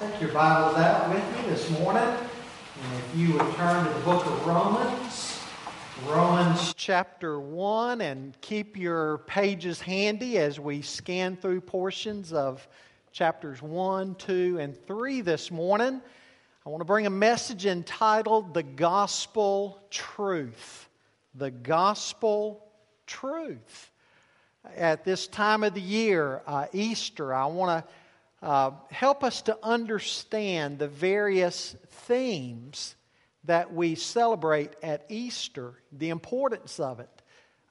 Take your Bibles out with me this morning. And if you would turn to the book of Romans, Romans chapter 1, and keep your pages handy as we scan through portions of chapters 1, 2, and 3 this morning. I want to bring a message entitled The Gospel Truth. The Gospel Truth. At this time of the year, uh, Easter, I want to uh, help us to understand the various themes that we celebrate at Easter, the importance of it,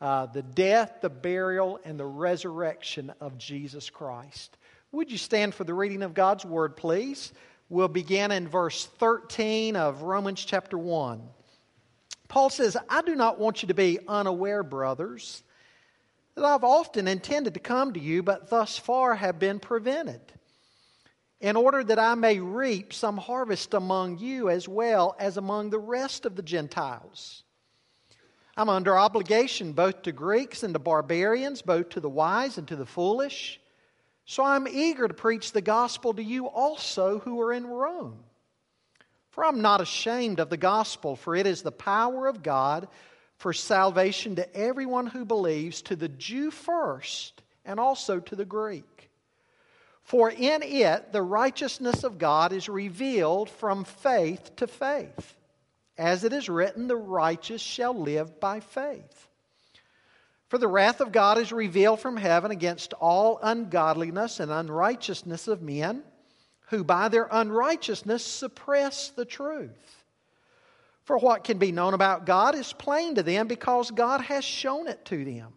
uh, the death, the burial, and the resurrection of Jesus Christ. Would you stand for the reading of God's Word, please? We'll begin in verse 13 of Romans chapter 1. Paul says, I do not want you to be unaware, brothers, that I've often intended to come to you, but thus far have been prevented in order that I may reap some harvest among you as well as among the rest of the Gentiles. I'm under obligation both to Greeks and to barbarians, both to the wise and to the foolish. So I'm eager to preach the gospel to you also who are in Rome. For I'm not ashamed of the gospel, for it is the power of God for salvation to everyone who believes, to the Jew first, and also to the Greek. For in it the righteousness of God is revealed from faith to faith. As it is written, the righteous shall live by faith. For the wrath of God is revealed from heaven against all ungodliness and unrighteousness of men, who by their unrighteousness suppress the truth. For what can be known about God is plain to them because God has shown it to them.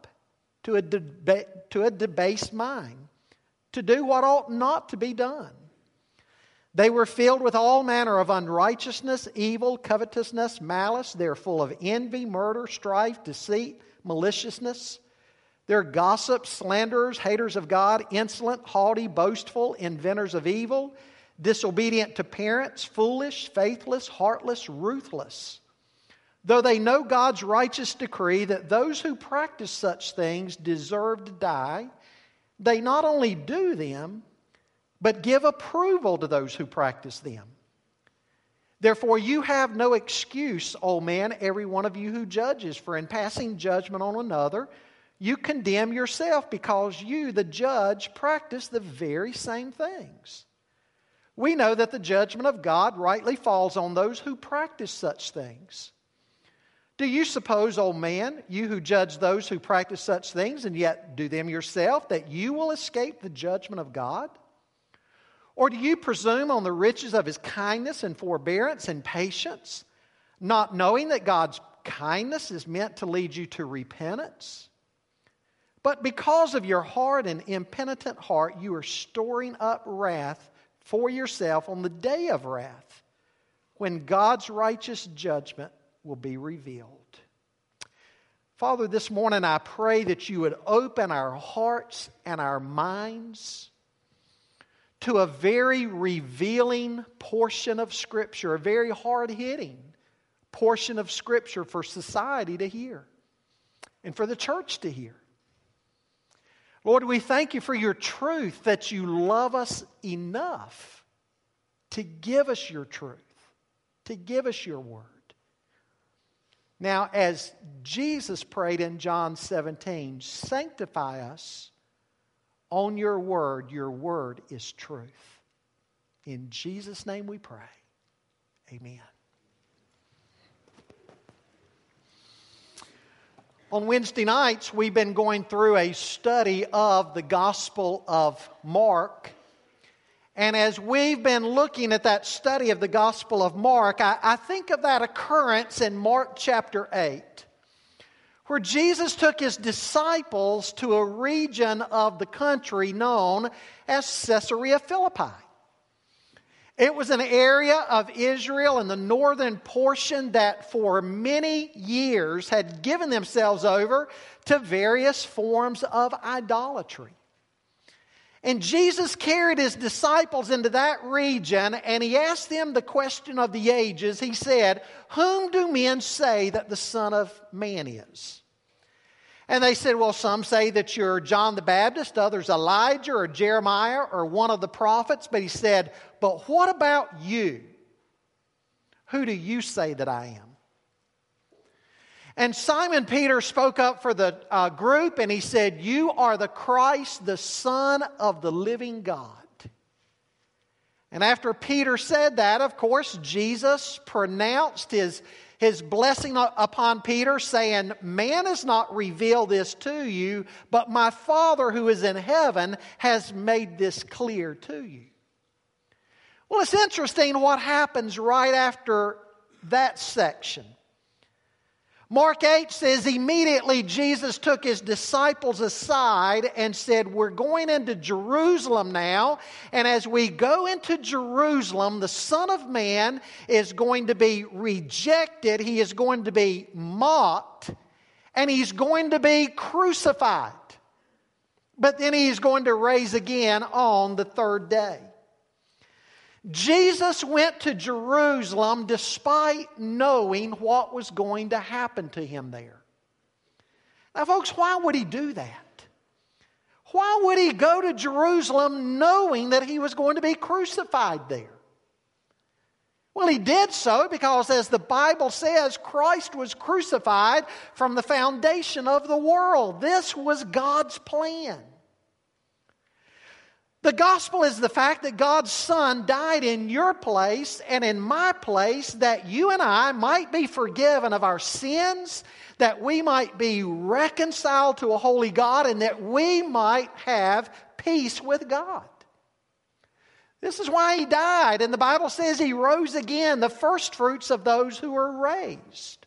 to a, deba- to a debased mind, to do what ought not to be done. They were filled with all manner of unrighteousness, evil, covetousness, malice. They're full of envy, murder, strife, deceit, maliciousness. They're gossips, slanderers, haters of God, insolent, haughty, boastful, inventors of evil, disobedient to parents, foolish, faithless, heartless, ruthless. Though they know God's righteous decree that those who practice such things deserve to die, they not only do them, but give approval to those who practice them. Therefore, you have no excuse, O man, every one of you who judges, for in passing judgment on another, you condemn yourself because you, the judge, practice the very same things. We know that the judgment of God rightly falls on those who practice such things. Do you suppose, old man, you who judge those who practice such things and yet do them yourself, that you will escape the judgment of God? Or do you presume on the riches of his kindness and forbearance and patience, not knowing that God's kindness is meant to lead you to repentance? But because of your hard and impenitent heart, you are storing up wrath for yourself on the day of wrath, when God's righteous judgment will be revealed. Father, this morning I pray that you would open our hearts and our minds to a very revealing portion of Scripture, a very hard hitting portion of Scripture for society to hear and for the church to hear. Lord, we thank you for your truth that you love us enough to give us your truth, to give us your word. Now, as Jesus prayed in John 17, sanctify us on your word. Your word is truth. In Jesus' name we pray. Amen. On Wednesday nights, we've been going through a study of the Gospel of Mark. And as we've been looking at that study of the Gospel of Mark, I, I, think of that occurrence in Mark chapter 8, where Jesus took his disciples to a region of the country known as Caesarea Philippi. It was an area of Israel in the northern portion that for many years had given themselves over to various forms of idolatry. And Jesus carried his disciples into that region and he asked them the question of the ages. He said, Whom do men say that the Son of Man is? And they said, Well, some say that you're John the Baptist, others Elijah or Jeremiah or one of the prophets. But he said, But what about you? Who do you say that I am? And Simon Peter spoke up for the uh, group and he said, You are the Christ, the Son of the living God. And after Peter said that, of course, Jesus pronounced his his blessing upon Peter, saying, Man has not revealed this to you, but my Father who is in heaven has made this clear to you. Well, it's interesting what happens right after that section. Mark 8 says immediately Jesus took his disciples aside and said, We're going into Jerusalem now. And as we go into Jerusalem, the Son of Man is going to be rejected, he is going to be mocked, and he's going to be crucified. But then he's going to raise again on the third day. Jesus went to Jerusalem despite knowing what was going to happen to him there. Now, folks, why would he do that? Why would he go to Jerusalem knowing that he was going to be crucified there? Well, he did so because, as the Bible says, Christ was crucified from the foundation of the world. This was God's plan. The gospel is the fact that God's Son died in your place and in my place that you and I might be forgiven of our sins, that we might be reconciled to a holy God, and that we might have peace with God. This is why he died. And the Bible says he rose again, the first fruits of those who were raised.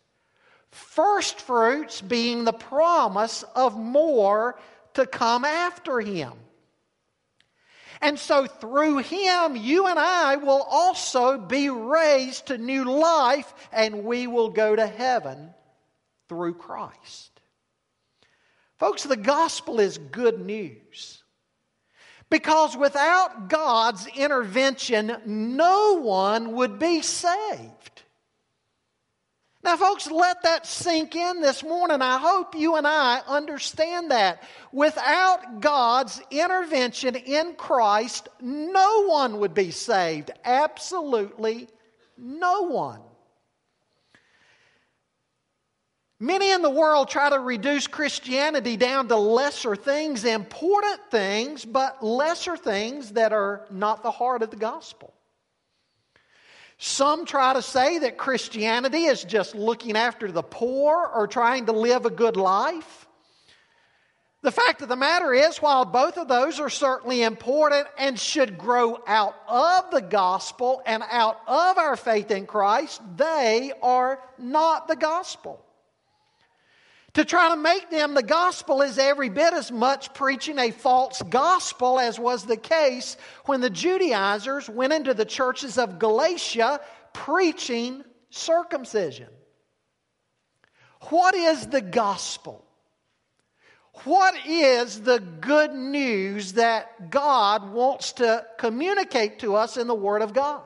First fruits being the promise of more to come after him. And so through him, you and I will also be raised to new life and we will go to heaven through Christ. Folks, the gospel is good news. Because without God's intervention, no one would be saved. Now, folks, let that sink in this morning. I hope you and I understand that. Without God's intervention in Christ, no one would be saved. Absolutely no one. Many in the world try to reduce Christianity down to lesser things, important things, but lesser things that are not the heart of the gospel. Some try to say that Christianity is just looking after the poor or trying to live a good life. The fact of the matter is, while both of those are certainly important and should grow out of the gospel and out of our faith in Christ, they are not the gospel. To try to make them the gospel is every bit as much preaching a false gospel as was the case when the Judaizers went into the churches of Galatia preaching circumcision. What is the gospel? What is the good news that God wants to communicate to us in the Word of God?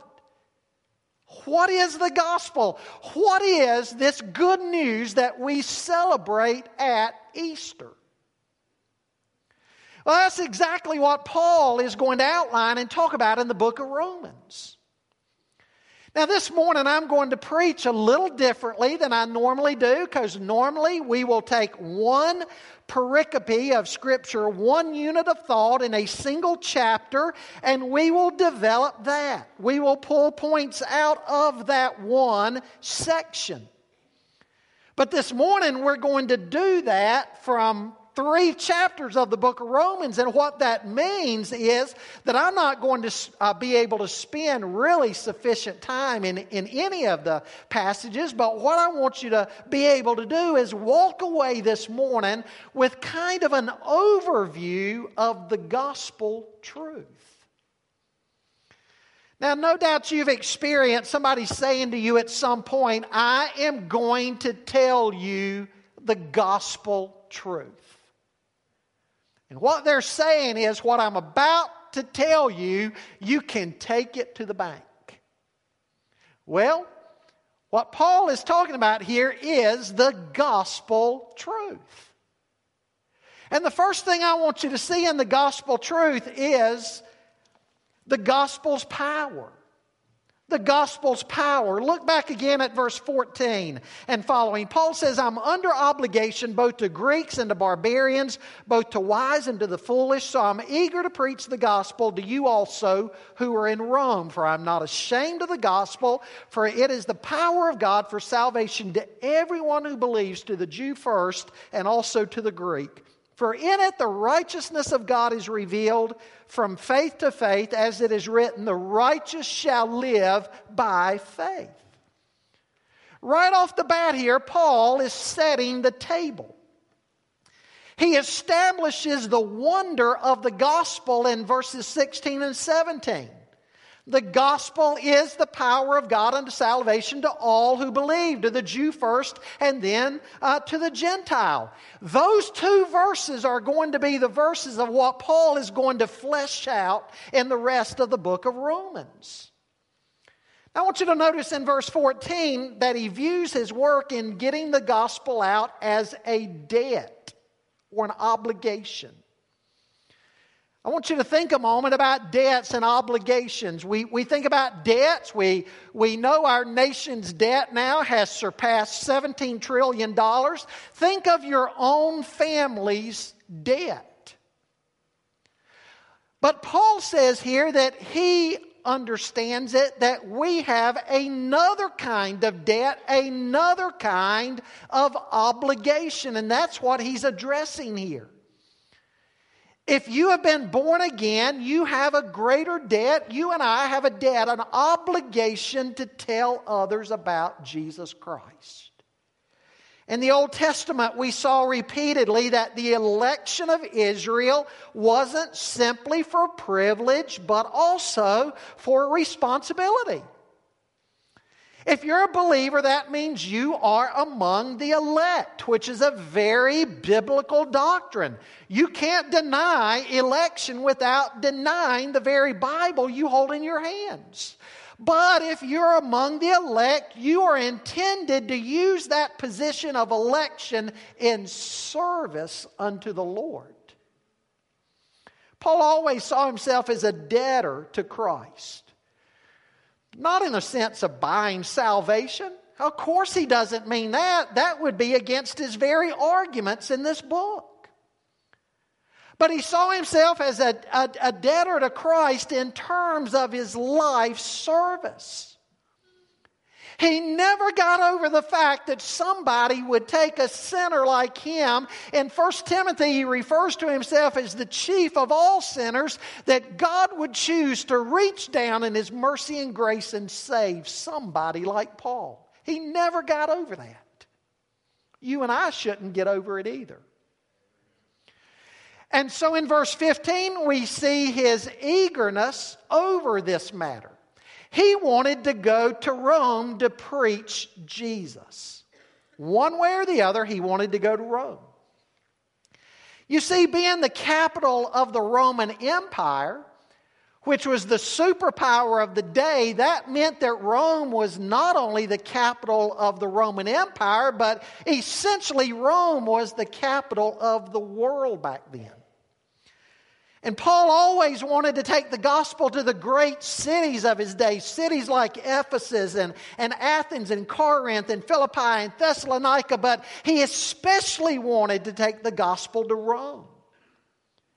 What is the gospel? What is this good news that we celebrate at Easter? Well, that's exactly what Paul is going to outline and talk about in the book of Romans. Now, this morning I'm going to preach a little differently than I normally do because normally we will take one pericope of Scripture, one unit of thought in a single chapter, and we will develop that. We will pull points out of that one section. But this morning we're going to do that from three chapters of the book of Romans. And what that means is that I'm not going to uh, be able to spend really sufficient time in, in any of the passages. But what I want you to be able to do is walk away this morning with kind of an overview of the gospel truth. Now, no doubt you've experienced somebody saying to you at some point, I am going to tell you the gospel truth. And what they're saying is what I'm about to tell you, you can take it to the bank. Well, what Paul is talking about here is the gospel truth. And the first thing I want you to see in the gospel truth is the gospel's power the gospel's power. Look back again at verse 14 and following. Paul says, I'm under obligation both to Greeks and to barbarians, both to wise and to the foolish. So I'm eager to preach the gospel to you also who are in Rome. For I'm not ashamed of the gospel, for it is the power of God for salvation to everyone who believes, to the Jew first and also to the Greek. For in it the righteousness of God is revealed from faith to faith, as it is written, the righteous shall live by faith. Right off the bat here, Paul is setting the table. He establishes the wonder of the gospel in verses 16 and 17. The gospel is the power of God unto salvation to all who believe, to the Jew first and then uh, to the Gentile. Those two verses are going to be the verses of what Paul is going to flesh out in the rest of the book of Romans. I want you to notice in verse 14 that he views his work in getting the gospel out as a debt or an obligation. I want you to think a moment about debts and obligations. We, we think about debts. We, we know our nation's debt now has surpassed $17 trillion. Think of your own family's debt. But Paul says here that he understands it that we have another kind of debt, another kind of obligation, and that's what he's addressing here. If you have been born again, you have a greater debt. You and I have a debt, an obligation to tell others about Jesus Christ. In the Old Testament, we saw repeatedly that the election of Israel wasn't simply for privilege, but also for responsibility. If you're a believer, that means you are among the elect, which is a very biblical doctrine. You can't deny election without denying the very Bible you hold in your hands. But if you're among the elect, you are intended to use that position of election in service unto the Lord. Paul always saw himself as a debtor to Christ. Not in the sense of buying salvation. Of course, he doesn't mean that. That would be against his very arguments in this book. But he saw himself as a, a, a debtor to Christ in terms of his life service. He never got over the fact that somebody would take a sinner like him. In 1 Timothy, he refers to himself as the chief of all sinners, that God would choose to reach down in his mercy and grace and save somebody like Paul. He never got over that. You and I shouldn't get over it either. And so in verse 15, we see his eagerness over this matter. He wanted to go to Rome to preach Jesus. One way or the other, he wanted to go to Rome. You see, being the capital of the Roman Empire, which was the superpower of the day, that meant that Rome was not only the capital of the Roman Empire, but essentially Rome was the capital of the world back then. And Paul always wanted to take the gospel to the great cities of his day, cities like Ephesus and, and Athens and Corinth and Philippi and Thessalonica, but he especially wanted to take the gospel to Rome.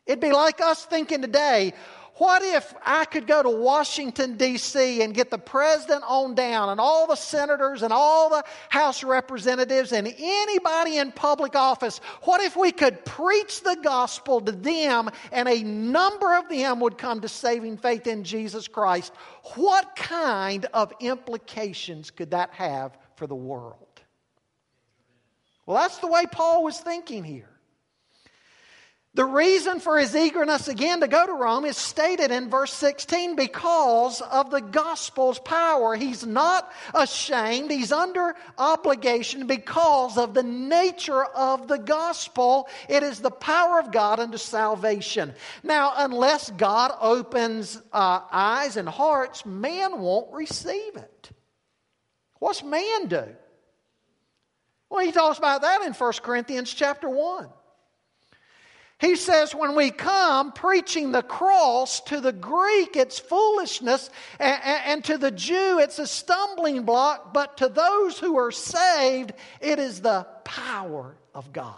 It'd be like us thinking today, what if I could go to Washington, D.C. and get the president on down and all the senators and all the House representatives and anybody in public office? What if we could preach the gospel to them and a number of them would come to saving faith in Jesus Christ? What kind of implications could that have for the world? Well, that's the way Paul was thinking here. The reason for his eagerness again to go to Rome is stated in verse 16 because of the gospel's power. He's not ashamed, he's under obligation because of the nature of the gospel. It is the power of God unto salvation. Now, unless God opens uh, eyes and hearts, man won't receive it. What's man do? Well, he talks about that in 1 Corinthians chapter 1. He says, when we come preaching the cross, to the Greek it's foolishness, and, and, to the Jew it's a stumbling block, but to those who are saved, it is the power of God.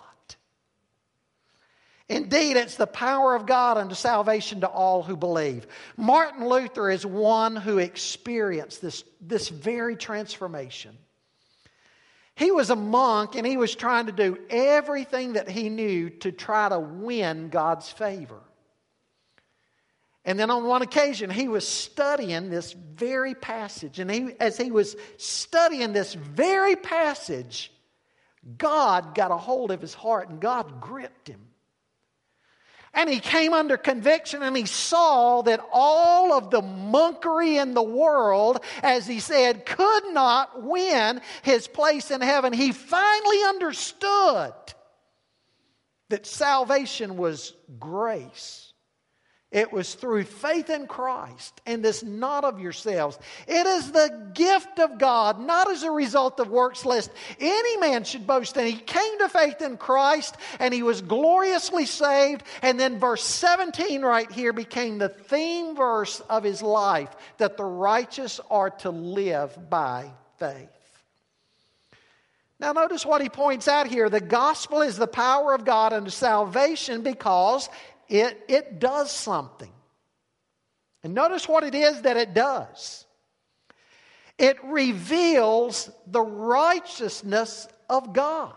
Indeed, it's the power of God unto salvation to all who believe. Martin Luther is one who experienced this, this very transformation. He was a monk and he was trying to do everything that he knew to try to win God's favor. And then on one occasion, he was studying this very passage. And he, as he was studying this very passage, God got a hold of his heart and God gripped him. And he came under conviction and he saw that all of the monkery in the world, as he said, could not win his place in heaven. He finally understood that salvation was grace. It was through faith in Christ and this not of yourselves. It is the gift of God, not as a result of works, lest any man should boast. And he came to faith in Christ and he was gloriously saved. And then verse 17 right here became the theme verse of his life that the righteous are to live by faith. Now, notice what he points out here. The gospel is the power of God unto salvation because it, it does something. And notice what it is that it does it reveals the righteousness of God.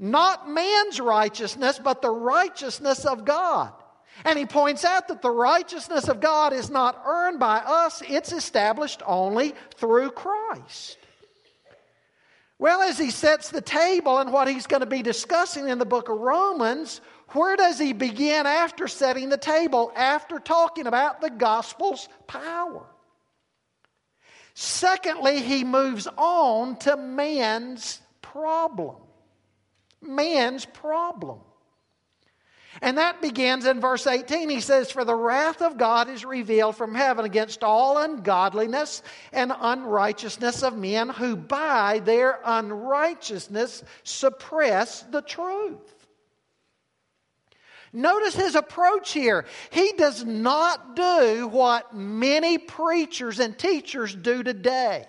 Not man's righteousness, but the righteousness of God. And he points out that the righteousness of God is not earned by us, it's established only through Christ. Well, as he sets the table and what he's going to be discussing in the book of Romans, where does he begin after setting the table, after talking about the gospel's power? Secondly, he moves on to man's problem. Man's problem. And that begins in verse 18. He says, For the wrath of God is revealed from heaven against all ungodliness and unrighteousness of men who by their unrighteousness suppress the truth. Notice his approach here. He does not do what many preachers and teachers do today.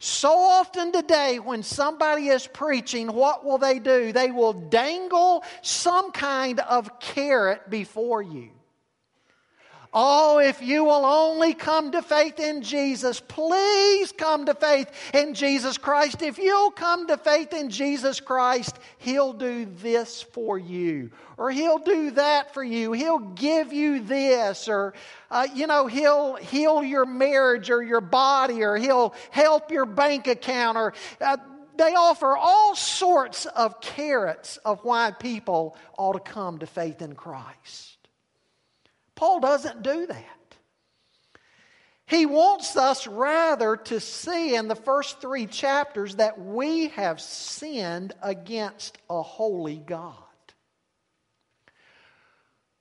So often today, when somebody is preaching, what will they do? They will dangle some kind of carrot before you. Oh, if you will only come to faith in Jesus, please come to faith in Jesus Christ. If you'll come to faith in Jesus Christ, He'll do this for you, or He'll do that for you. He'll give you this, or, uh, you know, He'll heal your marriage or your body, or He'll help your bank account, or uh, they offer all sorts of carrots of why people ought to come to faith in Christ. Paul doesn't do that. He wants us rather to see in the first three chapters that we have sinned against a holy God.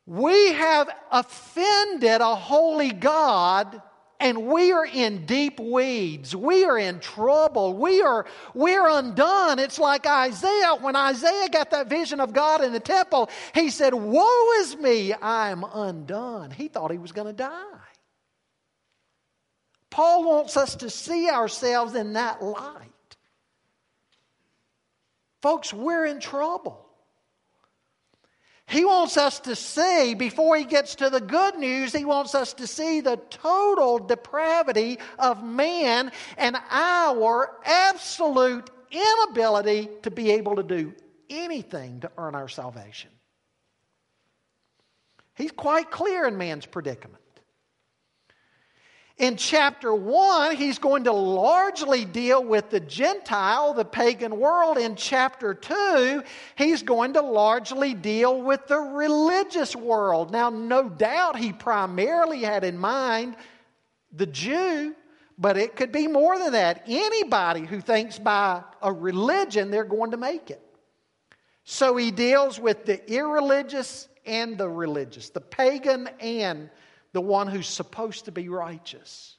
We have offended a holy God and we are in deep weeds. We are in trouble. We are, we are undone. It's like Isaiah. When Isaiah got that vision of God in the temple, he said, Woe is me, I am undone. He thought he was going to die. Paul wants us to see ourselves in that light. Folks, we're in trouble. He wants us to see, before he gets to the good news, he wants us to see the total depravity of man and our absolute inability to be able to do anything to earn our salvation. He's quite clear in man's predicament. In chapter 1, he's going to largely deal with the Gentile, the pagan world. In chapter 2, he's going to largely deal with the religious world. Now, no doubt he primarily had in mind the Jew, but it could be more than that. Anybody who thinks by a religion they're going to make it. So he deals with the irreligious and the religious, the pagan and the one who's supposed to be righteous.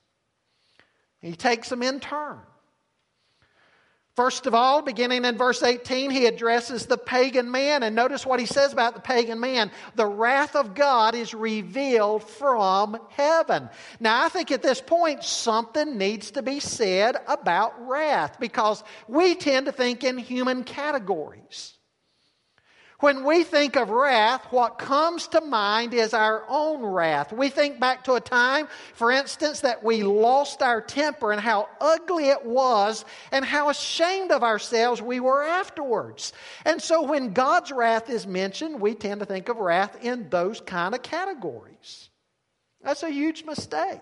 He takes them in turn. First of all, beginning in verse 18, he addresses the pagan man. And notice what he says about the pagan man. The wrath of God is revealed from heaven. Now, I think at this point, something needs to be said about wrath because we tend to think in human categories. When we think of wrath, what comes to mind is our own wrath. We think back to a time, for instance, that we lost our temper and how ugly it was and how ashamed of ourselves we were afterwards. And so when God's wrath is mentioned, we tend to think of wrath in those kind of categories. That's a huge mistake.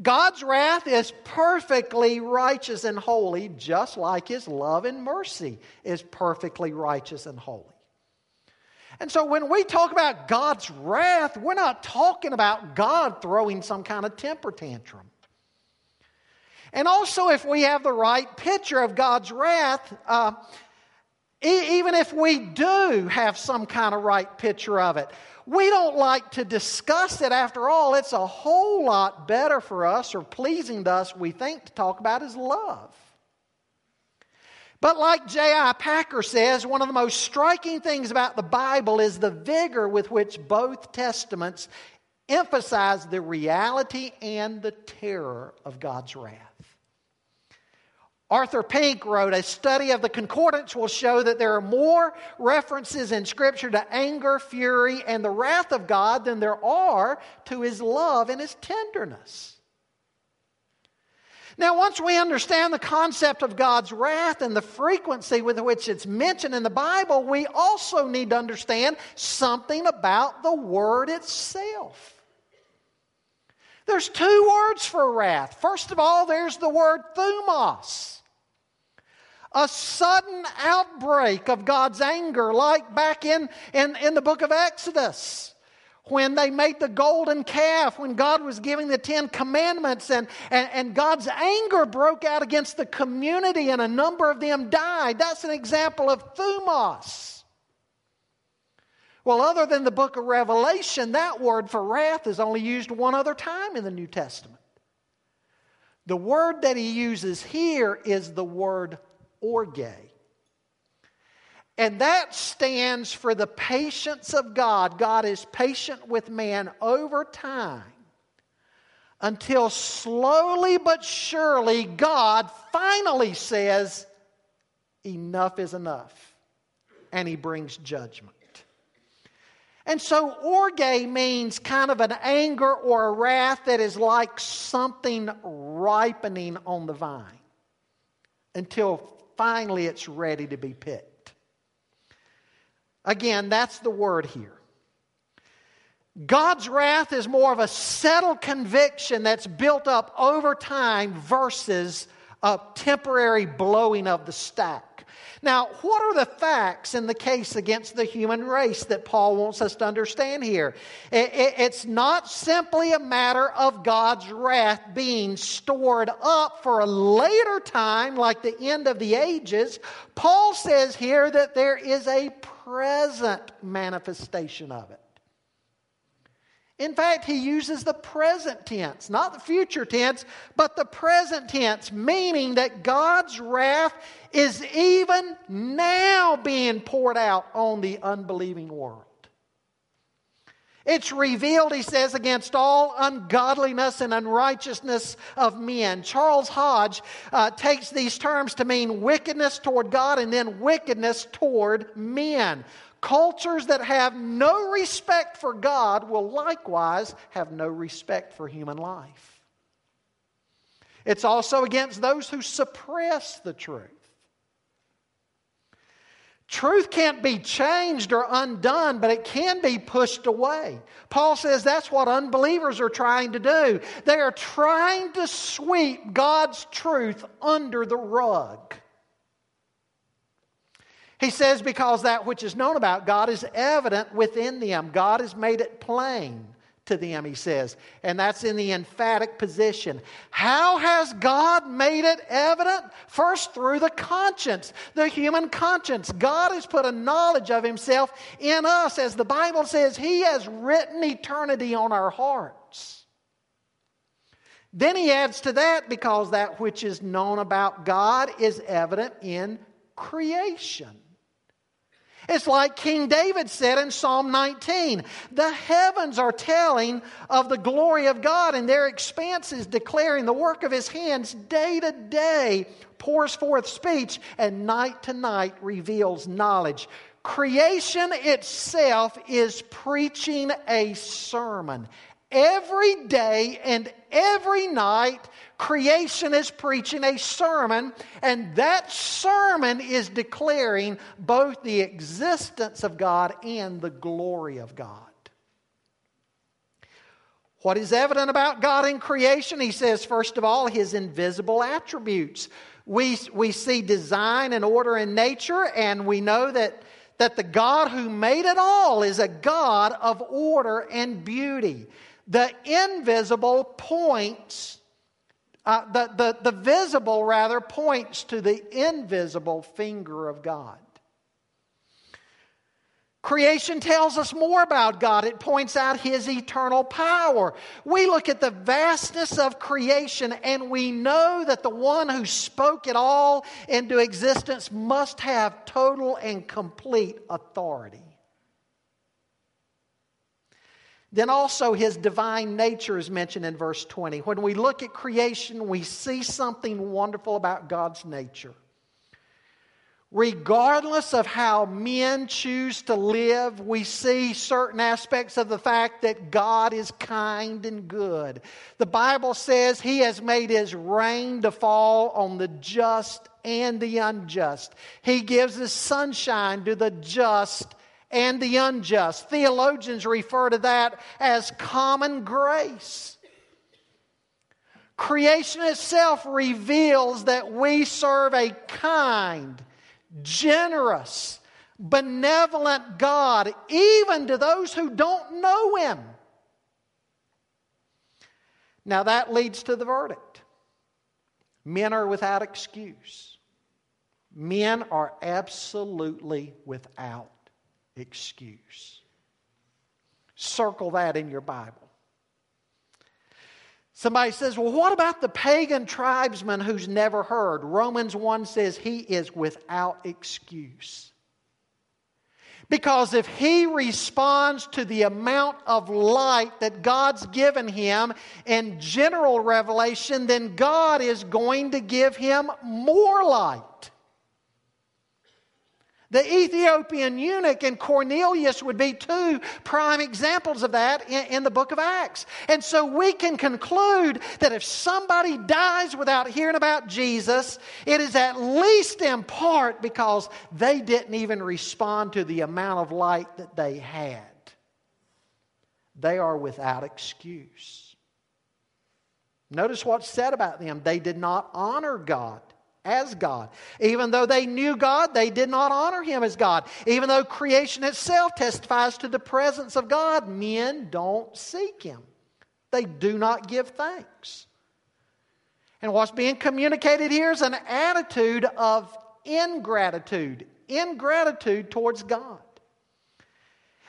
God's wrath is perfectly righteous and holy, just like His love and mercy is perfectly righteous and holy. And so when we talk about God's wrath, we're not talking about God throwing some kind of temper tantrum. And also, if we have the right picture of God's wrath, uh, e- even if we do have some kind of right picture of it, we don't like to discuss it. After all, it's a whole lot better for us or pleasing to us, we think, to talk about is love. But like J.I. Packer says, one of the most striking things about the Bible is the vigor with which both testaments emphasize the reality and the terror of God's wrath. Arthur Pink wrote, A study of the concordance will show that there are more references in Scripture to anger, fury, and the wrath of God than there are to his love and his tenderness. Now, once we understand the concept of God's wrath and the frequency with which it's mentioned in the Bible, we also need to understand something about the word itself. There's two words for wrath. First of all, there's the word thumos a sudden outbreak of God's anger, like back in, in, in the book of Exodus when they made the golden calf, when God was giving the Ten Commandments, and, and, and, God's anger broke out against the community, and a number of them died. That's an example of thumos. Well, other than the book of Revelation, that word for wrath is only used one other time in the New Testament. The word that he uses here is the word orge. And that stands for the patience of God. God is patient with man over time until slowly but surely God finally says, Enough is enough. And he brings judgment. And so, orge means kind of an anger or a wrath that is like something ripening on the vine until finally it's ready to be picked. Again, that's the word here. God's wrath is more of a settled conviction that's built up over time versus a temporary blowing of the stack. Now, what are the facts in the case against the human race that Paul wants us to understand here? It's not simply a matter of God's wrath being stored up for a later time, like the end of the ages. Paul says here that there is a present manifestation of it. In fact, he uses the present tense, not the future tense, but the present tense, meaning that God's wrath is even now being poured out on the unbelieving world. It's revealed, he says, against all ungodliness and unrighteousness of men. Charles Hodge uh, takes these terms to mean wickedness toward God and then wickedness toward men. Cultures that have no respect for God will likewise have no respect for human life. It's also against those who suppress the truth. Truth can't be changed or undone, but it can be pushed away. Paul says that's what unbelievers are trying to do. They are trying to sweep God's truth under the rug. He says, because that which is known about God is evident within them. God has made it plain to them, he says. And that's in the emphatic position. How has God made it evident? First, through the conscience, the human conscience. God has put a knowledge of himself in us. As the Bible says, he has written eternity on our hearts. Then he adds to that, because that which is known about God is evident in creation. It's like King David said in Psalm 19 the heavens are telling of the glory of God, and their expanses declaring the work of his hands day to day pours forth speech, and night to night reveals knowledge. Creation itself is preaching a sermon. Every day and every night, creation is preaching a sermon, and that sermon is declaring both the existence of God and the glory of God. What is evident about God in creation? He says, first of all, his invisible attributes. We, we see design and order in nature, and we know that, that the God who made it all is a God of order and beauty. The invisible points, uh, the, the, the visible rather points to the invisible finger of God. Creation tells us more about God. It points out His eternal power. We look at the vastness of creation and we know that the one who spoke it all into existence must have total and complete authority. Then also his divine nature is mentioned in verse 20. When we look at creation, we see something wonderful about God's nature. Regardless of how men choose to live, we see certain aspects of the fact that God is kind and good. The Bible says He has made His rain to fall on the just and the unjust. He gives His sunshine to the just and the unjust. Theologians refer to that as common grace. Creation itself reveals that we serve a kind, generous, benevolent God, even to those who don't know Him. Now that leads to the verdict men are without excuse. Men are absolutely without excuse. Circle that in your Bible. Somebody says, Well, what about the pagan tribesman who's never heard? Romans 1 says he is without excuse. Because if he responds to the amount of light that God's given him in general revelation, then God is going to give him more light. The Ethiopian eunuch and Cornelius would be two prime examples of that in, in, the book of Acts. And so we can conclude that if somebody dies without hearing about Jesus, it is at least in part because they didn't even respond to the amount of light that they had. They are without excuse. Notice what's said about them. They did not honor God as God. Even though they knew God, they did not honor him as God. Even though creation itself testifies to the presence of God, men don't seek him. They do not give thanks. And what's being communicated here is an attitude of ingratitude, ingratitude towards God.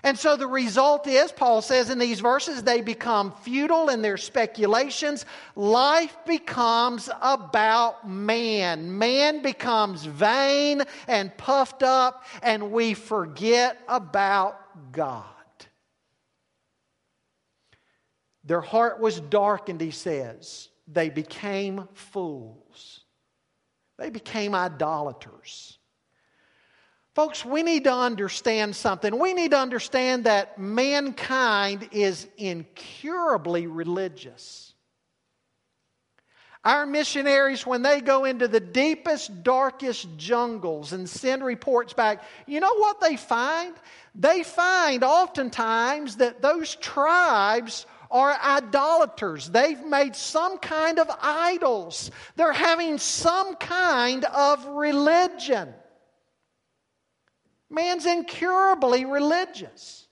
And so the result is, Paul says in these verses, they become futile in their speculations. Life becomes about man. Man becomes vain and puffed up, and we forget about God. Their heart was darkened, he says. They became fools, they became idolaters. Folks, we need to understand something. We need to understand that mankind is incurably religious. Our missionaries, when they go into the deepest, darkest jungles and send reports back, you know what they find? They find oftentimes that those tribes are idolaters. They've made some kind of idols. They're having some kind of religion. Man's incurably religious.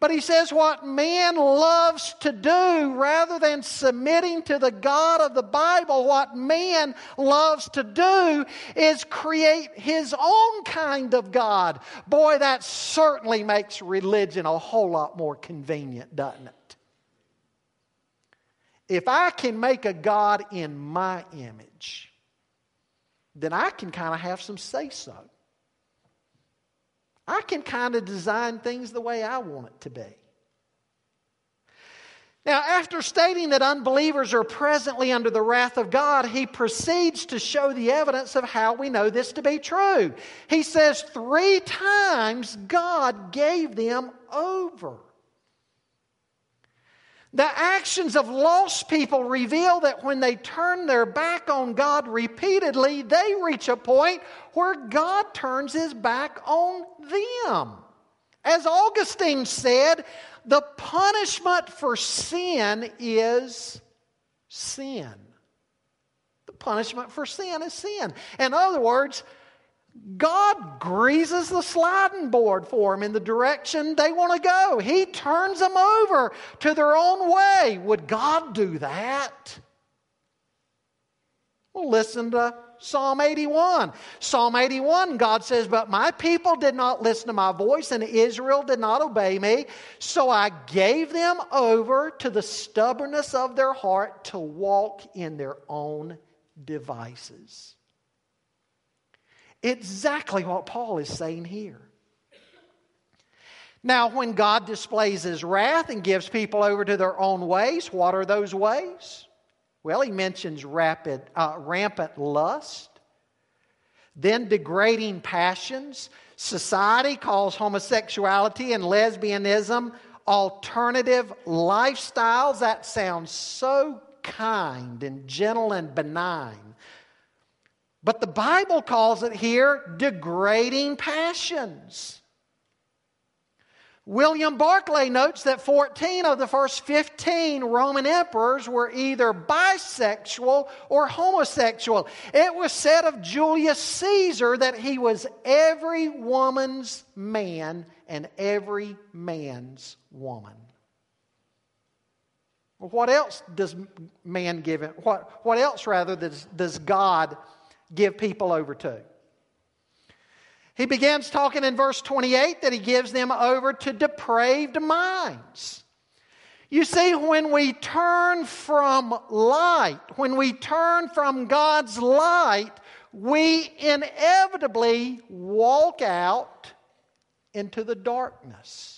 But he says what man loves to do rather than submitting to the God of the Bible, what man loves to do is create his own kind of God. Boy, that certainly makes religion a whole lot more convenient, doesn't it? If I can make a God in my image, then I can kind of have some say so. I can kind of design things the way I want it to be. Now, after stating that unbelievers are presently under the wrath of God, he proceeds to show the evidence of how we know this to be true. He says, Three times God gave them over. The actions of lost people reveal that when they turn their back on God repeatedly, they reach a point where God turns his back on them. As Augustine said, the punishment for sin is sin. The punishment for sin is sin. In other words, God greases the sliding board for them in the direction they want to go. He turns them over to their own way. Would God do that? Well, listen to Psalm 81. Psalm 81, God says, But my people did not listen to my voice, and Israel did not obey me. So I gave them over to the stubbornness of their heart to walk in their own devices. Exactly what Paul is saying here. Now, when God displays his wrath and gives people over to their own ways, what are those ways? Well, he mentions rapid, uh, rampant lust, then degrading passions. Society calls homosexuality and lesbianism alternative lifestyles. That sounds so kind and gentle and benign. But the Bible calls it here degrading passions. William Barclay notes that 14 of the first 15 Roman emperors were either bisexual or homosexual. It was said of Julius Caesar that he was every woman's man and every man's woman. What else does man give it? What, what else, rather, does, does God give people over to. He begins talking in verse 28 that he gives them over to depraved minds. You see, when we turn from light, when we turn from God's light, we inevitably walk out into the darkness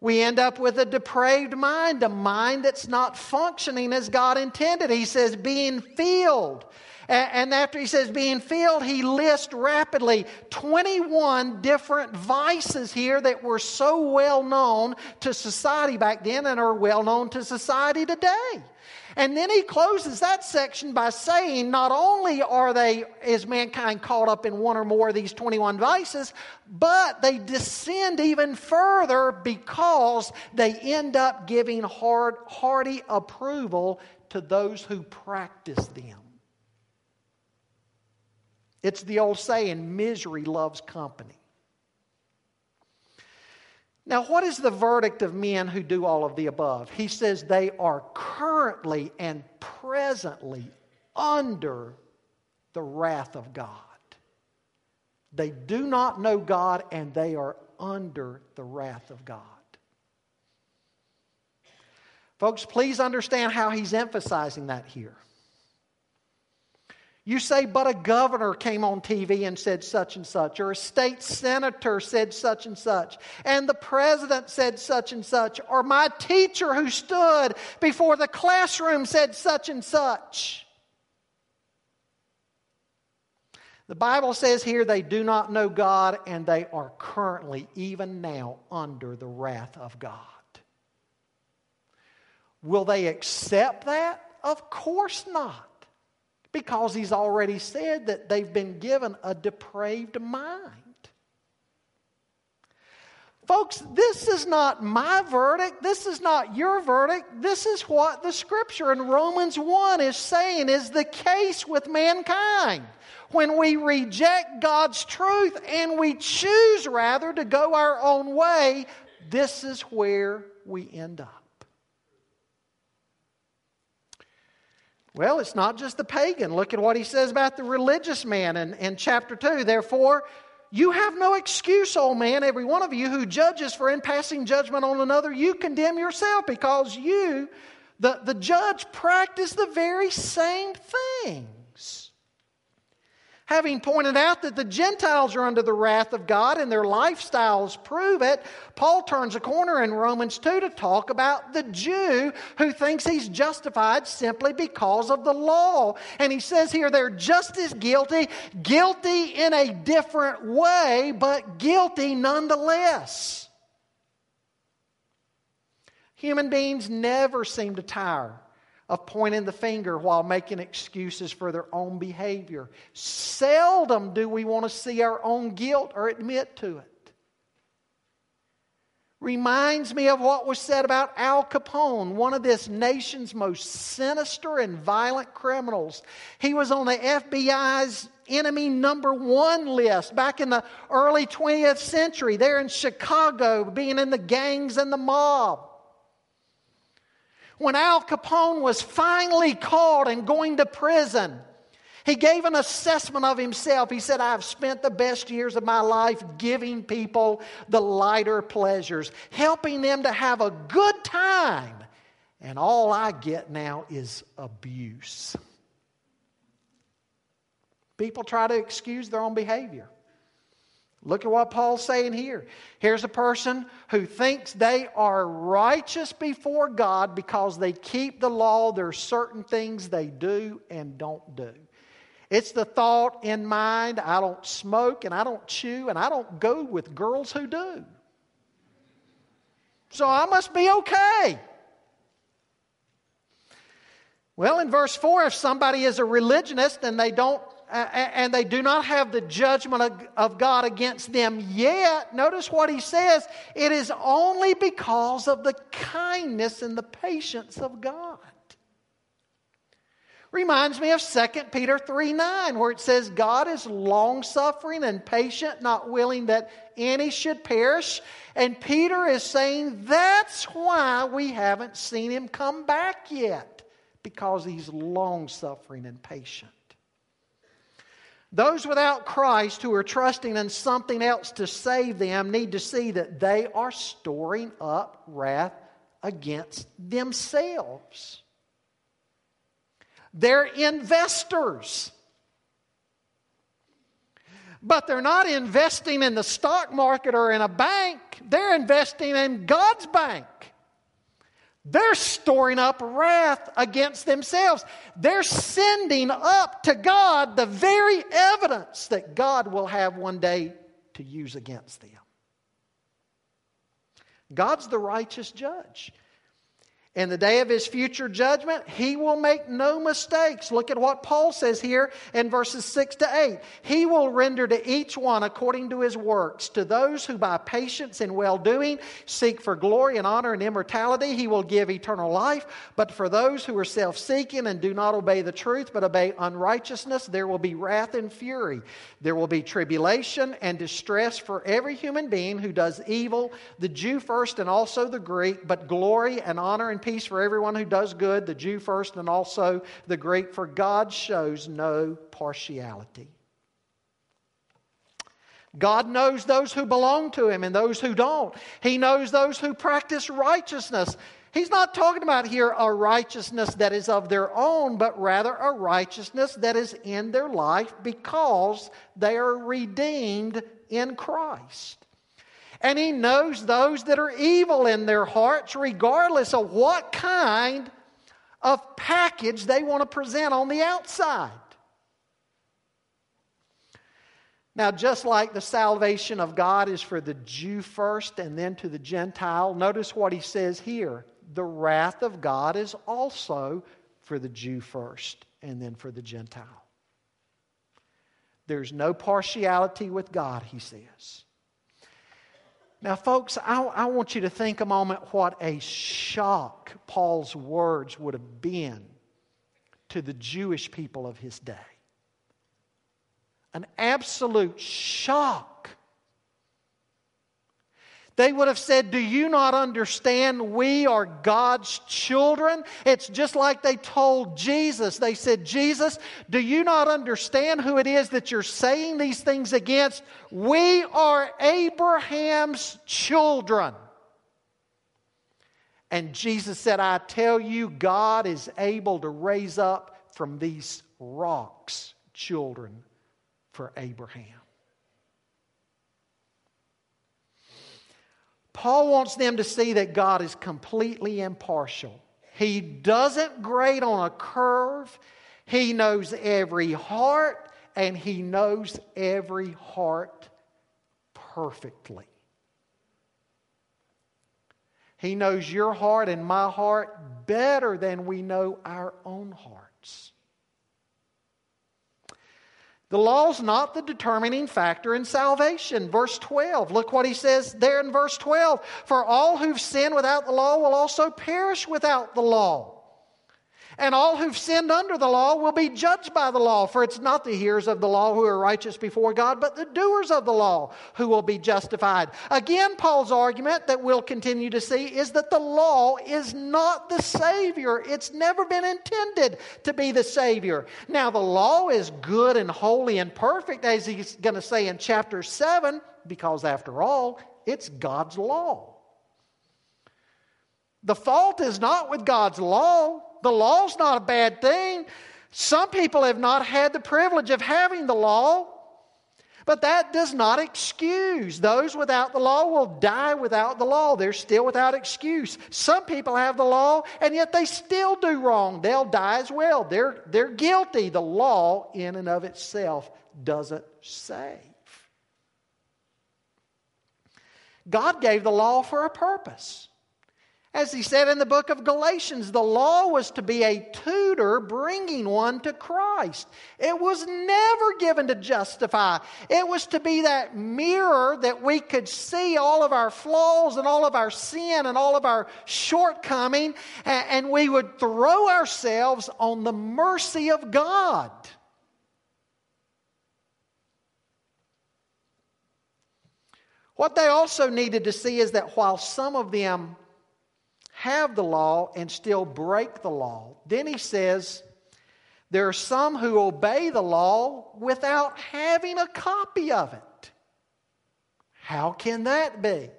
we end up with a depraved mind, a mind that's not functioning as God intended. He says, being filled And after he says being filled, he lists rapidly 21 different vices here that were so well known to society back then and are well known to society today. And then he closes that section by saying not only are they, is mankind caught up in one or more of these 21 vices, but they descend even further because they end up giving hard, hearty approval to those who practice them. It's the old saying misery loves company. Now, what is the verdict of men who do all of the above? He says they are currently and presently under the wrath of God. They do not know God and they are under the wrath of God. Folks, please understand how he's emphasizing that here. You say, but a governor came on TV and said such and such, or a state senator said such and such, and the president said such and such, or my teacher who stood before the classroom said such and such. The Bible says here they do not know God and they are currently, even now, under the wrath of God. Will they accept that? Of course not. Because he's already said that they've been given a depraved mind. Folks, this is not my verdict. This is not your verdict. This is what the scripture in Romans 1 is saying is the case with mankind. When we reject God's truth and we choose rather to go our own way, this is where we end up. Well, it's not just the pagan. Look at what he says about the religious man in, in chapter 2. Therefore, you have no excuse, old man, every one of you who judges for in passing judgment on another, you condemn yourself because you, the, the judge, practice the very same things having pointed out that the Gentiles are under the wrath of God and their lifestyles prove it, Paul turns a corner in Romans 2 to talk about the Jew who thinks he's justified simply because of the law. And he says here they're just as guilty, guilty in a different way, but guilty nonetheless. Human beings never seem to tire of pointing the finger while making excuses for their own behavior. Seldom do we want to see our own guilt or admit to it. Reminds me of what was said about Al Capone, one of this nation's most sinister and violent criminals. He was on the FBI's enemy number one list back in the early 20th century, there in Chicago, being in the gangs and the mob. When Al Capone was finally caught and going to prison, he gave an assessment of himself. He said, I've spent the best years of my life giving people the lighter pleasures, helping them to have a good time. And all I get now is abuse. People try to excuse their own behavior. Look at what Paul's saying here. Here's a person who thinks they are righteous before God because they keep the law. There are certain things they do and don't do. It's the thought in mind I don't smoke and I don't chew and I don't go with girls who do. So I must be okay. Well, in verse 4, if somebody is a religionist and they don't and they do not have the judgment of God against them yet, notice what he says it is only because of the kindness and the patience of God. Reminds me of 2 Peter 3 9, where it says, God is long suffering and patient, not willing that any should perish. And Peter is saying that's why we haven't seen him come back yet, because he's long suffering and patient. Those without Christ who are trusting in something else to save them need to see that they are storing up wrath against themselves. They're investors. But they're not investing in the stock market or in a bank, they're investing in God's bank. They're storing up wrath against themselves. They're sending up to God the very evidence that God will have one day to use against them. God's the righteous judge. In the day of his future judgment, he will make no mistakes. Look at what Paul says here in verses 6 to 8. He will render to each one according to his works. To those who by patience and well doing seek for glory and honor and immortality, he will give eternal life. But for those who are self seeking and do not obey the truth but obey unrighteousness, there will be wrath and fury. There will be tribulation and distress for every human being who does evil, the Jew first and also the Greek, but glory and honor and for everyone who does good, the Jew first and also the Greek, for God shows no partiality. God knows those who belong to Him and those who don't. He knows those who practice righteousness. He's not talking about here a righteousness that is of their own, but rather a righteousness that is in their life because they are redeemed in Christ. And he knows those that are evil in their hearts, regardless of what kind of package they want to present on the outside. Now, just like the salvation of God is for the Jew first and then to the Gentile, notice what he says here. The wrath of God is also for the Jew first and then for the Gentile. There's no partiality with God, he says. Now, folks, I, I, want you to think a moment what a shock Paul's words would have been to the Jewish people of his day. An absolute shock they would have said, Do you not understand we are God's children? It's just like they told Jesus. They said, Jesus, do you not understand who it is that you're saying these things against? We are Abraham's children. And Jesus said, I tell you, God is able to raise up from these rocks children for Abraham. Paul wants them to see that God is completely impartial. He doesn't grade on a curve. He knows every heart and he knows every heart perfectly. He knows your heart and my heart better than we know our own hearts. The law is not the determining factor in salvation. Verse 12, look what he says there in verse 12. For all who've sinned without the law will also perish without the law. And all who've sinned under the law will be judged by the law. For it's not the hearers of the law who are righteous before God, but the doers of the law who will be justified. Again, Paul's argument that we'll continue to see is that the law is not the Savior. It's never been intended to be the Savior. Now, the law is good and holy and perfect, as he's going to say in chapter 7, because after all, it's God's law. The fault is not with God's law. The law's not a bad thing. Some people have not had the privilege of having the law, but that does not excuse. Those without the law will die without the law. They're still without excuse. Some people have the law, and yet they still do wrong. They'll die as well. They're, they're guilty. The law, in and of itself, doesn't save. God gave the law for a purpose. As he said in the book of Galatians, the law was to be a tutor bringing one to Christ. It was never given to justify. It was to be that mirror that we could see all of our flaws and all of our sin and all of our shortcoming, and we would throw ourselves on the mercy of God. What they also needed to see is that while some of them have the law and still break the law. Then he says, there are some who obey the law without having a copy of it. How can that be?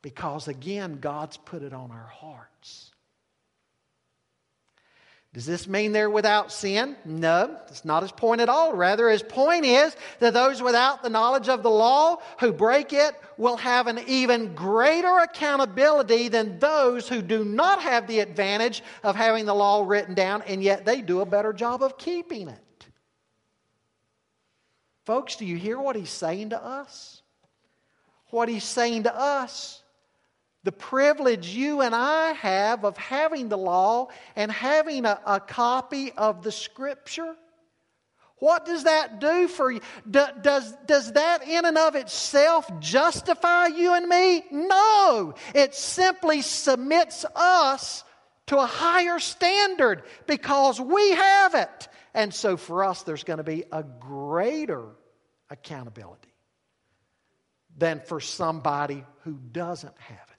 Because again, God's put it on our hearts. Does this mean they're without sin? No, that's not his point at all. Rather, his point is that those without the knowledge of the law who break it will have an even greater accountability than those who do not have the advantage of having the law written down and yet they do a better job of keeping it. Folks, do you hear what he's saying to us? What he's saying to us the privilege you and I have of having the law and having a, a copy of the Scripture. What does that do for you? Do, does, does that in and of itself justify you and me? No. It simply submits us to a higher standard because we have it. And so for us, there's going to be a greater accountability than for somebody who doesn't have it.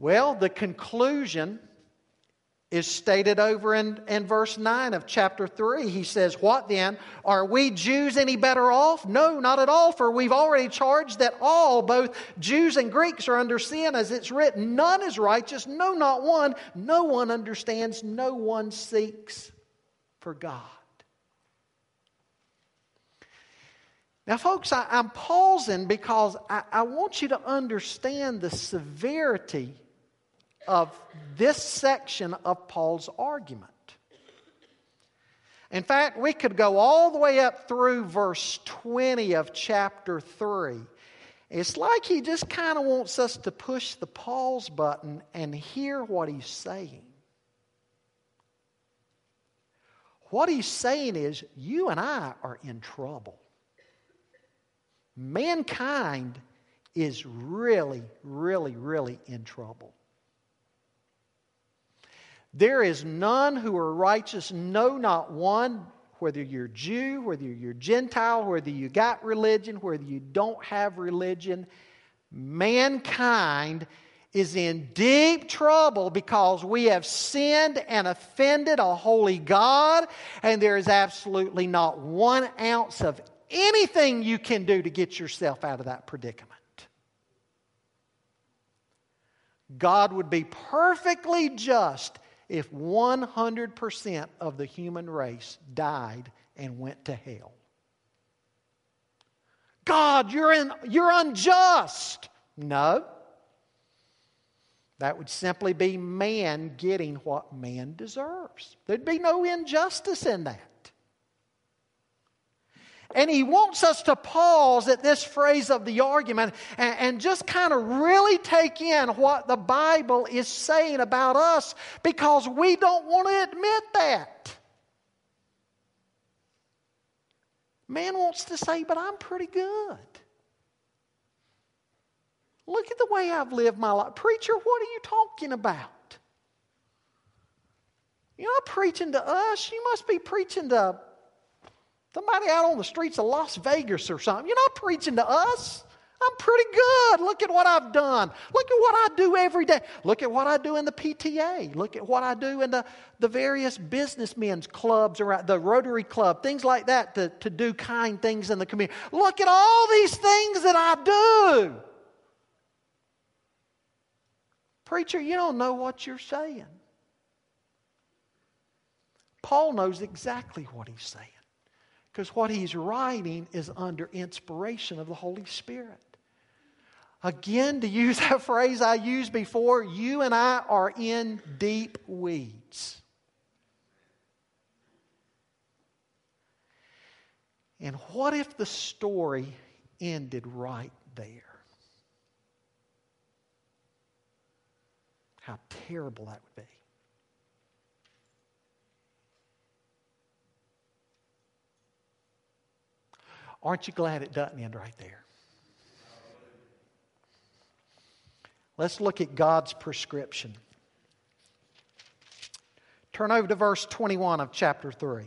Well, the conclusion is stated over in, in verse 9 of chapter 3. He says, What then? Are we Jews any better off? No, not at all, for we've already charged that all, both Jews and Greeks, are under sin, as it's written, None is righteous, no, not one. No one understands, no one seeks for God. Now, folks, I, am pausing because I, I want you to understand the severity of this section of Paul's argument. In fact, we could go all the way up through verse 20 of chapter 3. It's like he just kind of wants us to push the pause button and hear what he's saying. What he's saying is, you and I are in trouble. Mankind is really, really, really in trouble. There is none who are righteous, no, not one, whether you're Jew, whether you're Gentile, whether you got religion, whether you don't have religion. Mankind is in deep trouble because we have sinned and offended a holy God, and there is absolutely not one ounce of anything you can do to get yourself out of that predicament. God would be perfectly just if 100% of the human race died and went to hell. God, you're, in, you're unjust. No. That would simply be man getting what man deserves. There'd be no injustice in that. And he wants us to pause at this phrase of the argument and, and, just kind of really take in what the Bible is saying about us because we don't want to admit that. Man wants to say, but I'm pretty good. Look at the way I've lived my life. Preacher, what are you talking about? You're not preaching to us. You must be preaching to Somebody out on the streets of Las Vegas or something. You're not preaching to us. I'm pretty good. Look at what I've done. Look at what I do every day. Look at what I do in the PTA. Look at what I do in the, the various businessmen's clubs around the Rotary Club, things like that to, to do kind things in the community. Look at all these things that I do. Preacher, you don't know what you're saying. Paul knows exactly what he's saying because what he's writing is under inspiration of the Holy Spirit. Again, to use that phrase I used before, you and I are in deep weeds. And what if the story ended right there? How terrible that would be. Aren't you glad it doesn't end right there? Let's look at God's prescription. Turn over to verse 21 of chapter 3.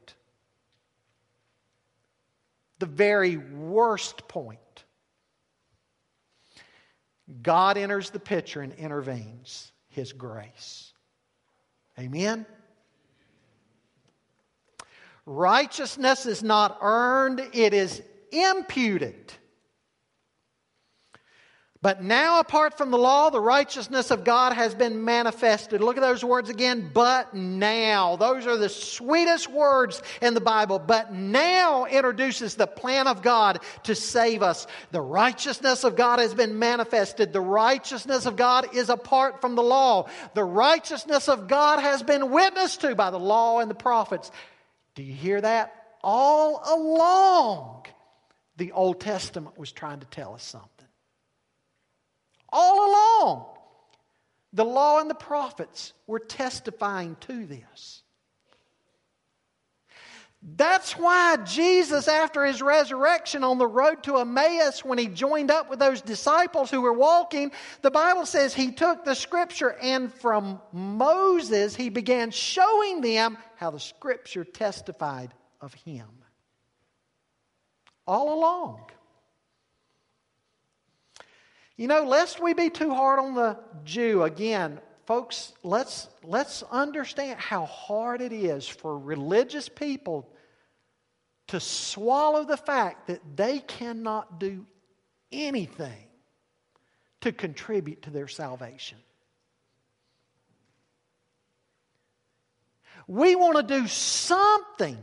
the very worst point, God enters the picture and intervenes His grace. Amen? Righteousness is not earned, it is imputed. But now, apart from the law, the righteousness of God has been manifested. Look at those words again. But now. Those are the sweetest words in the Bible. But now introduces the plan of God to save us. The righteousness of God has been manifested. The righteousness of God is apart from the law. The righteousness of God has been witnessed to by the law and the prophets. Do you hear that? All along, the Old Testament was trying to tell us something all along. The law and the prophets were testifying to this. That's why Jesus, after his resurrection on the road to Emmaus, when he joined up with those disciples who were walking, the Bible says he took the scripture and from Moses he began showing them how the scripture testified of him. All along. You know, lest we be too hard on the Jew, again, folks, let's, let's understand how hard it is for religious people to swallow the fact that they cannot do anything to contribute to their salvation. We want to do something,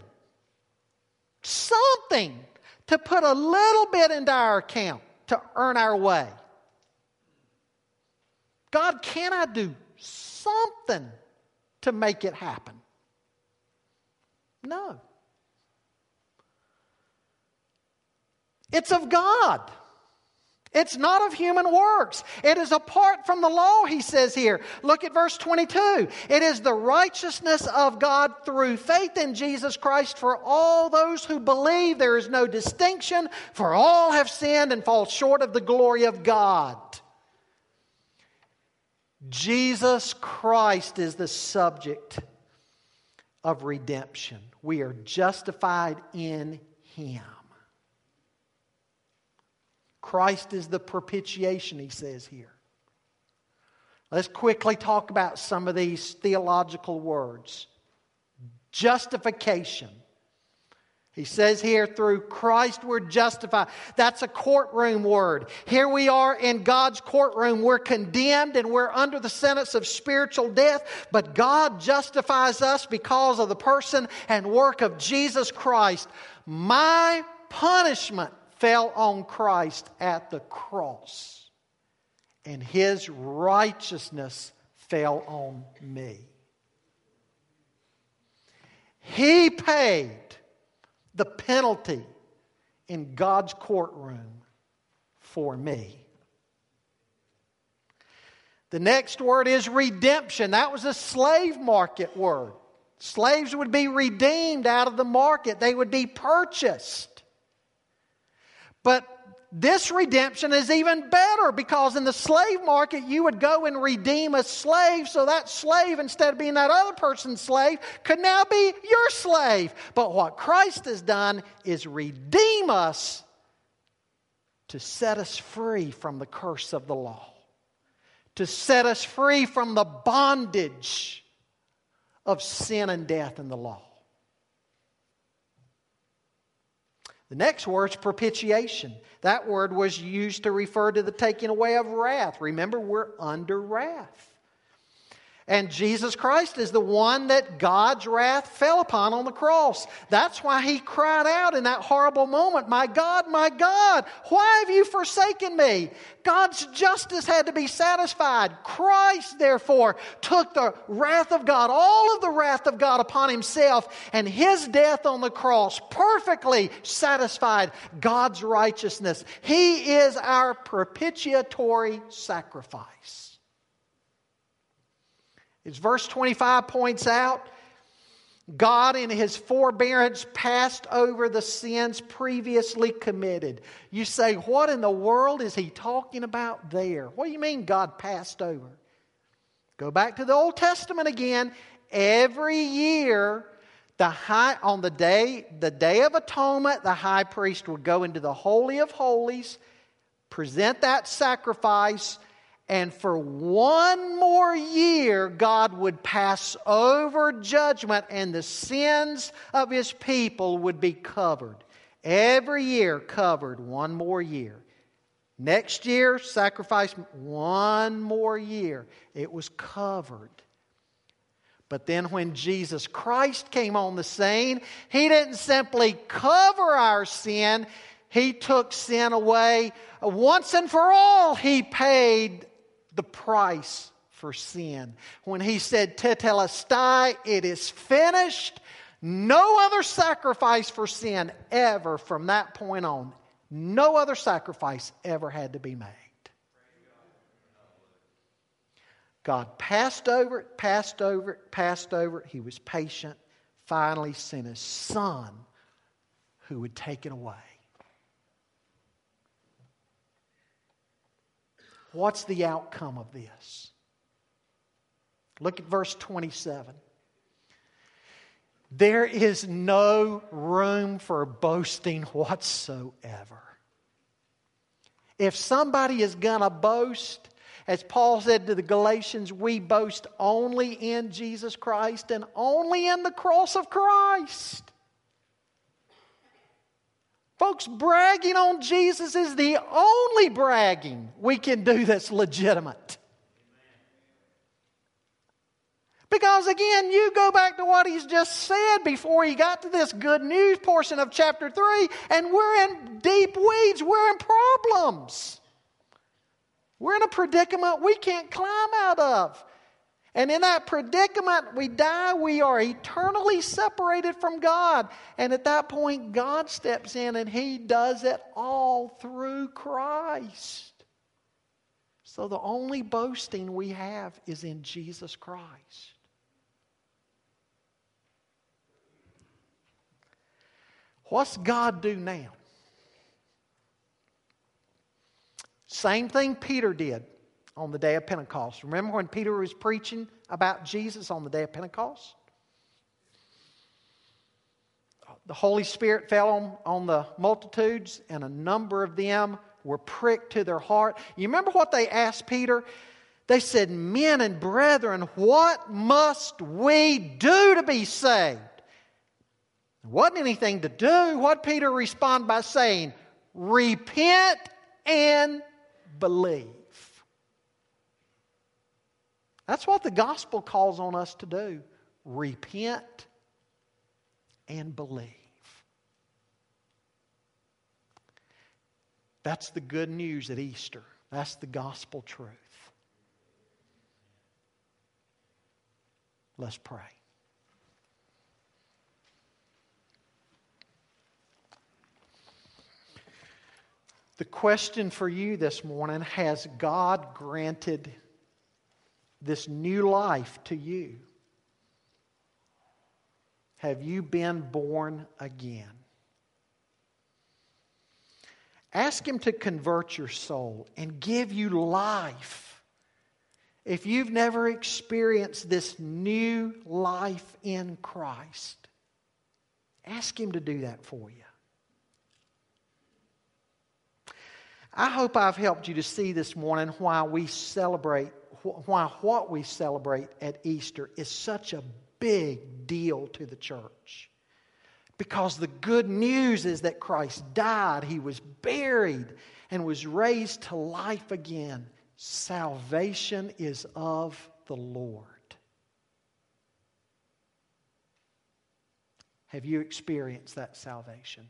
something to put a little bit into our account to earn our way. God, can I do something to make it happen? No. It's of God. It's not of human works. It is apart from the law, he says here. Look at verse 22. It is the righteousness of God through faith in Jesus Christ for all those who believe. There is no distinction, for all have sinned and fall short of the glory of God. Jesus Christ is the subject of redemption. We are justified in Him. Christ is the propitiation, he says here. Let's quickly talk about some of these theological words. Justification. He says here, through Christ we're justified. That's a courtroom word. Here we are in God's courtroom. We're condemned and we're under the sentence of spiritual death, but God justifies us because of the person and work of Jesus Christ. My punishment fell on Christ at the cross, and his righteousness fell on me. He paid the penalty in God's courtroom for me. The next word is redemption. That was a slave market word. Slaves would be redeemed out of the market, they would be purchased. But this redemption is even better because in the slave market, you would go and redeem a slave, so that slave, instead of being that other person's slave, could now be your slave. But what Christ has done is redeem us to set us free from the curse of the law, to set us free from the bondage of sin and death in the law. The next word is propitiation. That word was used to refer to the taking away of wrath. Remember, we're under wrath. And Jesus Christ is the one that God's wrath fell upon on the cross. That's why he cried out in that horrible moment, My God, my God, why have you forsaken me? God's justice had to be satisfied. Christ, therefore, took the wrath of God, all of the wrath of God upon himself, and his death on the cross perfectly satisfied God's righteousness. He is our propitiatory sacrifice. As verse 25 points out, God, in His forbearance, passed over the sins previously committed. You say, What in the world is He talking about there? What do you mean God passed over? Go back to the Old Testament again. Every year, the high, on the day, the day of atonement, the high priest would go into the Holy of Holies, present that sacrifice, and for one more year, God would pass over judgment and the sins of his people would be covered. Every year covered one more year. Next year, sacrifice one more year. It was covered. But then when Jesus Christ came on the scene, he didn't simply cover our sin, he took sin away. Once and for all, he paid the price for sin. When he said, Tetelestai, it is finished, no other sacrifice for sin ever from that point on, no other sacrifice ever had to be made. God passed over it, passed over it, passed over it. He was patient, finally sent his son who would take it away. What's the outcome of this? Look at verse 27. There is no room for boasting whatsoever. If somebody is going to boast, as Paul said to the Galatians, we boast only in Jesus Christ and only in the cross of Christ. Folks, bragging on Jesus is the only bragging we can do that's legitimate. Because again, you go back to what he's just said before he got to this good news portion of chapter 3, and we're in deep weeds, we're in problems. We're in a predicament we can't climb out of. And in that predicament, we die, we are eternally separated from God. And at that point, God steps in and He does it all through Christ. So the only boasting we have is in Jesus Christ. What's God do now? Same thing Peter did on the day of Pentecost. Remember when Peter was preaching about Jesus on the day of Pentecost? The Holy Spirit fell on, on the multitudes, and a number of them were pricked to their heart. You remember what they asked Peter? They said, Men and brethren, what must we do to be saved? There wasn't anything to do. What Peter responded by saying, Repent and believe. That's what the gospel calls on us to do repent and believe. That's the good news at Easter. That's the gospel truth. Let's pray. The question for you this morning has God granted this new life to you? Have you been born again? Ask Him to convert your soul and give you life. If you've never experienced this new life in Christ, ask Him to do that for you. I hope I've helped you to see this morning why we celebrate why what we celebrate at Easter is such a big deal to the church. Because the good news is that Christ died, he was buried, and was raised to life again. Salvation is of the Lord. Have you experienced that salvation?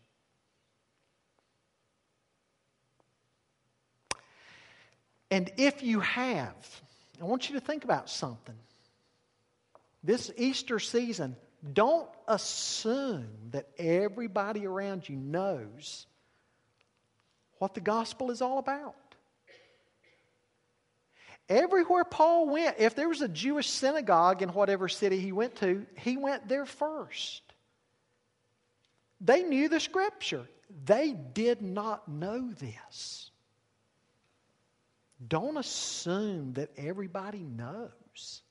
And if you have, I want you to think about something. This Easter season, don't assume that everybody around you knows what the gospel is all about. Everywhere Paul went, if there was a Jewish synagogue in whatever city he went to, he went there first. They knew the scripture. They did not know this. Don't assume that everybody knows.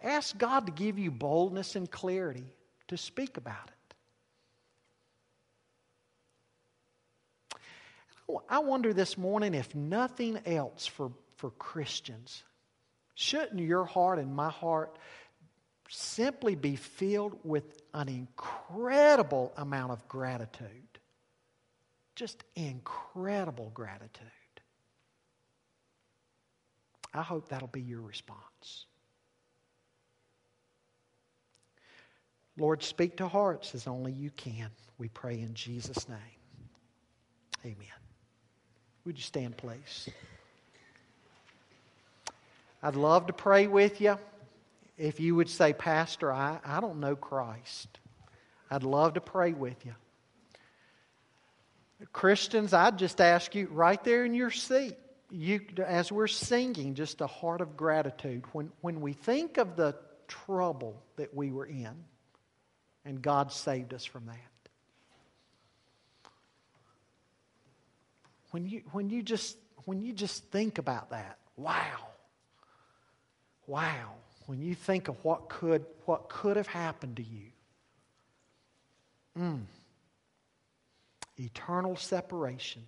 Ask God to give you boldness and clarity to speak about it. I wonder this morning if nothing else for, for Christians, shouldn't your heart and my heart simply be filled with an incredible amount of gratitude? Just incredible gratitude. I hope that'll be your response. Lord, speak to hearts as only you can. We pray in Jesus' name. Amen. Would you stand, please? I'd love to pray with you. If you would say, Pastor, I, I don't know Christ, I'd love to pray with you. Christians, I'd just ask you right there in your seat, you, as we're singing, just a heart of gratitude. When, when we think of the trouble that we were in, and God saved us from that. When you, when you, just, when you just think about that, wow. Wow. When you think of what could, what could have happened to you. Mm. Eternal separation.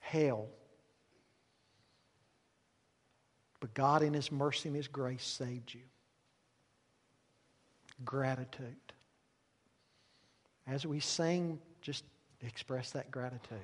Hell. But God, in His mercy and His grace, saved you. Gratitude. As we sing, just express that gratitude.